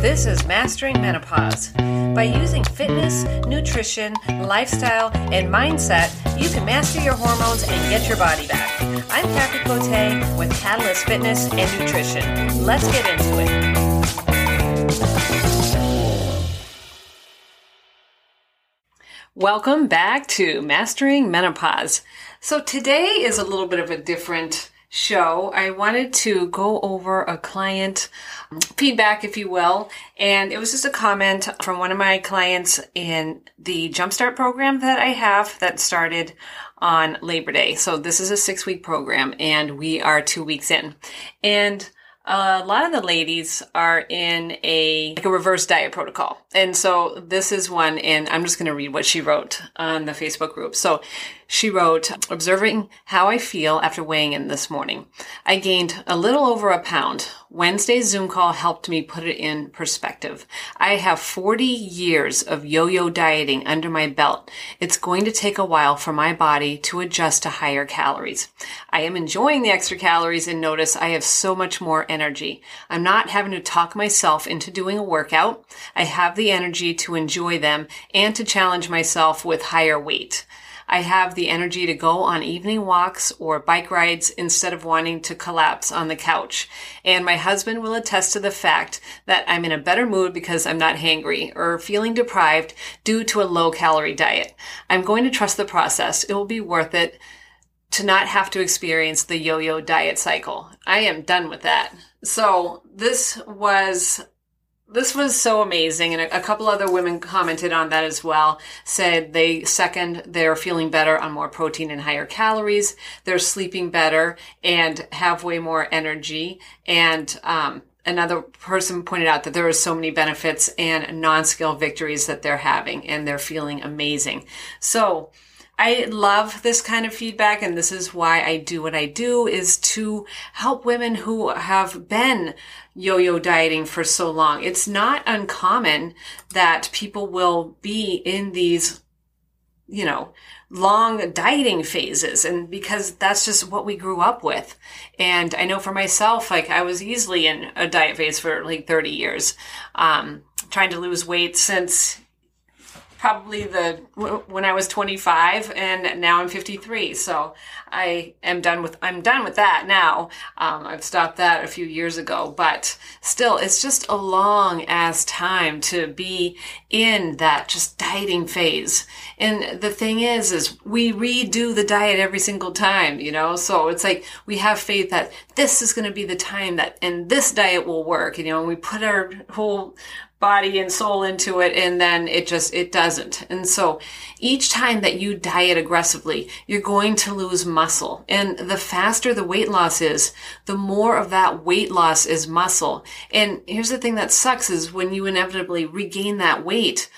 This is Mastering Menopause. By using fitness, nutrition, lifestyle, and mindset, you can master your hormones and get your body back. I'm Kathy Cote with Catalyst Fitness and Nutrition. Let's get into it. Welcome back to Mastering Menopause. So today is a little bit of a different show, I wanted to go over a client um, feedback, if you will. And it was just a comment from one of my clients in the Jumpstart program that I have that started on Labor Day. So this is a six week program and we are two weeks in. And a lot of the ladies are in a like a reverse diet protocol. And so this is one and I'm just going to read what she wrote on the Facebook group. So she wrote, observing how I feel after weighing in this morning. I gained a little over a pound. Wednesday's Zoom call helped me put it in perspective. I have 40 years of yo-yo dieting under my belt. It's going to take a while for my body to adjust to higher calories. I am enjoying the extra calories and notice I have so much more energy. I'm not having to talk myself into doing a workout. I have the energy to enjoy them and to challenge myself with higher weight. I have the energy to go on evening walks or bike rides instead of wanting to collapse on the couch. And my husband will attest to the fact that I'm in a better mood because I'm not hangry or feeling deprived due to a low calorie diet. I'm going to trust the process. It will be worth it to not have to experience the yo-yo diet cycle. I am done with that. So this was this was so amazing. And a, couple other women commented on that as well, said they second they're feeling better on more protein and higher calories. They're sleeping better and have way more energy. And, um, another person pointed out that there are so many benefits and non-scale victories that they're having and they're feeling amazing. So, I love this kind of feedback and this is why I do what I do is to help women who have been yo-yo dieting for so long. It's not uncommon that people will be in these, you know, long dieting phases and because that's just what we grew up with. And I know for myself, like I was easily in a diet phase for like 30 years, um, trying to lose weight since, probably the when I was 25 and now I'm 53. So I am done with I'm done with that now. Um, I've stopped that a few years ago, but still, it's just a long ass time to be in that just dieting phase. And the thing is, is we redo the diet every single time, you know. So it's like we have faith that this is going to be the time that and this diet will work. You know, and we put our whole body and soul into it and then it just it doesn't. And so each time that you diet aggressively you're going to lose muscle. And the faster the weight loss is the more of that weight loss is muscle. And here's the thing that sucks is when you inevitably regain that weight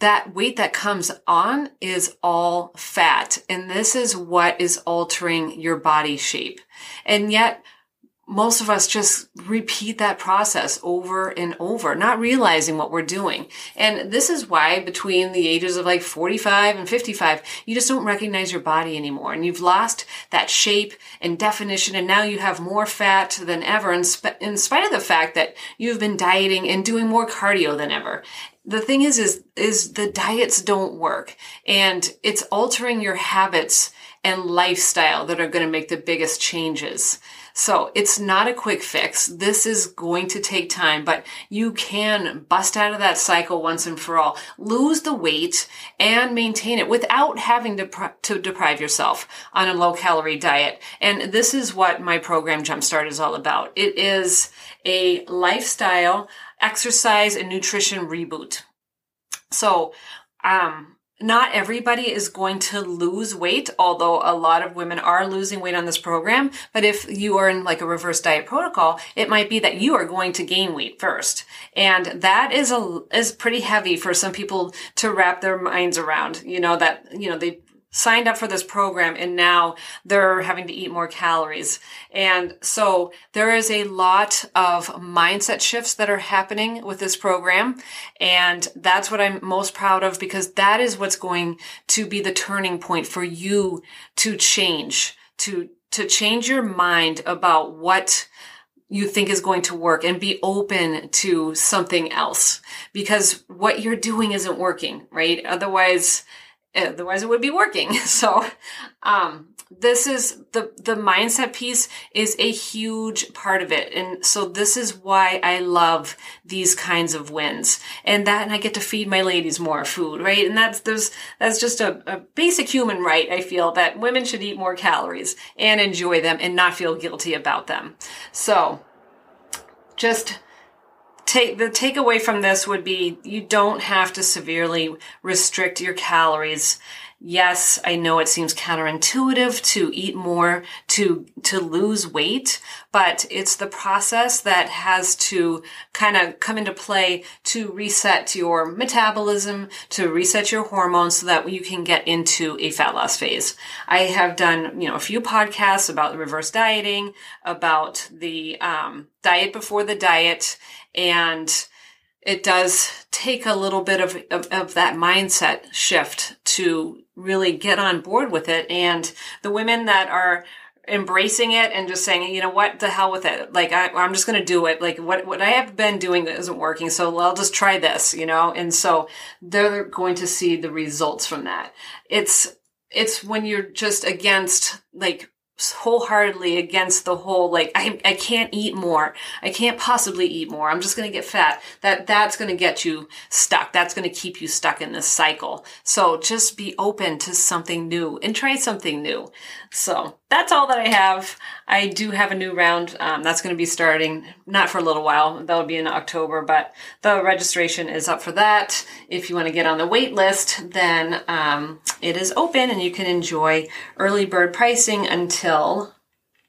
that weight that comes on is all fat. And this is what is altering your body shape. And yet most of us just repeat that process over and over, not realizing what we're doing. And this is why between the ages of like 45 and 55, you just don't recognize your body anymore. And you've lost that shape and definition. And now you have more fat than ever in, sp- in spite of the fact that you've been dieting and doing more cardio than ever the thing is is is the diets don't work and it's altering your habits and lifestyle that are going to make the biggest changes so it's not a quick fix. This is going to take time, but you can bust out of that cycle once and for all, lose the weight and maintain it without having to, to deprive yourself on a low calorie diet. And this is what my program Jumpstart is all about. It is a lifestyle, exercise and nutrition reboot. So, um, not everybody is going to lose weight, although a lot of women are losing weight on this program. But if you are in like a reverse diet protocol, it might be that you are going to gain weight first. And that is a, is pretty heavy for some people to wrap their minds around, you know, that, you know, they signed up for this program and now they're having to eat more calories. And so there is a lot of mindset shifts that are happening with this program. And that's what I'm most proud of because that is what's going to be the turning point for you to change, to, to change your mind about what you think is going to work and be open to something else because what you're doing isn't working, right? Otherwise, otherwise it would be working. So, um, this is the the mindset piece is a huge part of it. And so this is why i love these kinds of wins. And that and i get to feed my ladies more food right? And that's there's that's just a, a basic human right i feel that women should eat more calories and enjoy them and not feel guilty about them. So just take the takeaway from this would be you don't have to severely restrict your calories yes, I know it seems counterintuitive to eat more to, to lose weight, but it's the process that has to kind of come into play to reset your metabolism, to reset your hormones so that you can get into a fat loss phase. I have done, you know, a few podcasts about reverse dieting, about the um, diet before the diet, and it does take a little bit of, of, of, that mindset shift to really get on board with it. And the women that are embracing it and just saying, you know what, the hell with it. Like, I, am just going to do it. Like what, what I have been doing isn't working. So I'll just try this, you know? And so they're going to see the results from that. It's, it's when you're just against like wholeheartedly against the whole like I, I can't eat more i can't possibly eat more i'm just going to get fat that that's going to get you stuck that's going to keep you stuck in this cycle so just be open to something new and try something new so that's all that I have. I do have a new round um, that's going to be starting not for a little while. That'll be in October, but the registration is up for that. If you want to get on the wait list, then um, it is open and you can enjoy early bird pricing until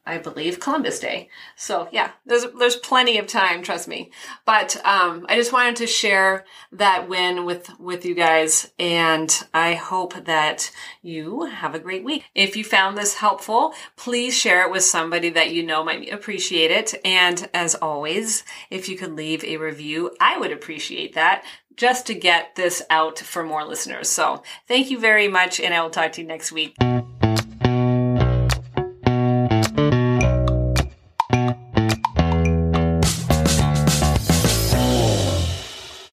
I believe Columbus Day. So yeah, there's there's plenty of time, trust me. But um, I just wanted to share that win with with you guys, and I hope that you have a great week. If you found this helpful, please share it with somebody that you know might appreciate it. And as always, if you could leave a review, I would appreciate that just to get this out for more listeners. So thank you very much, and I will talk to you next week.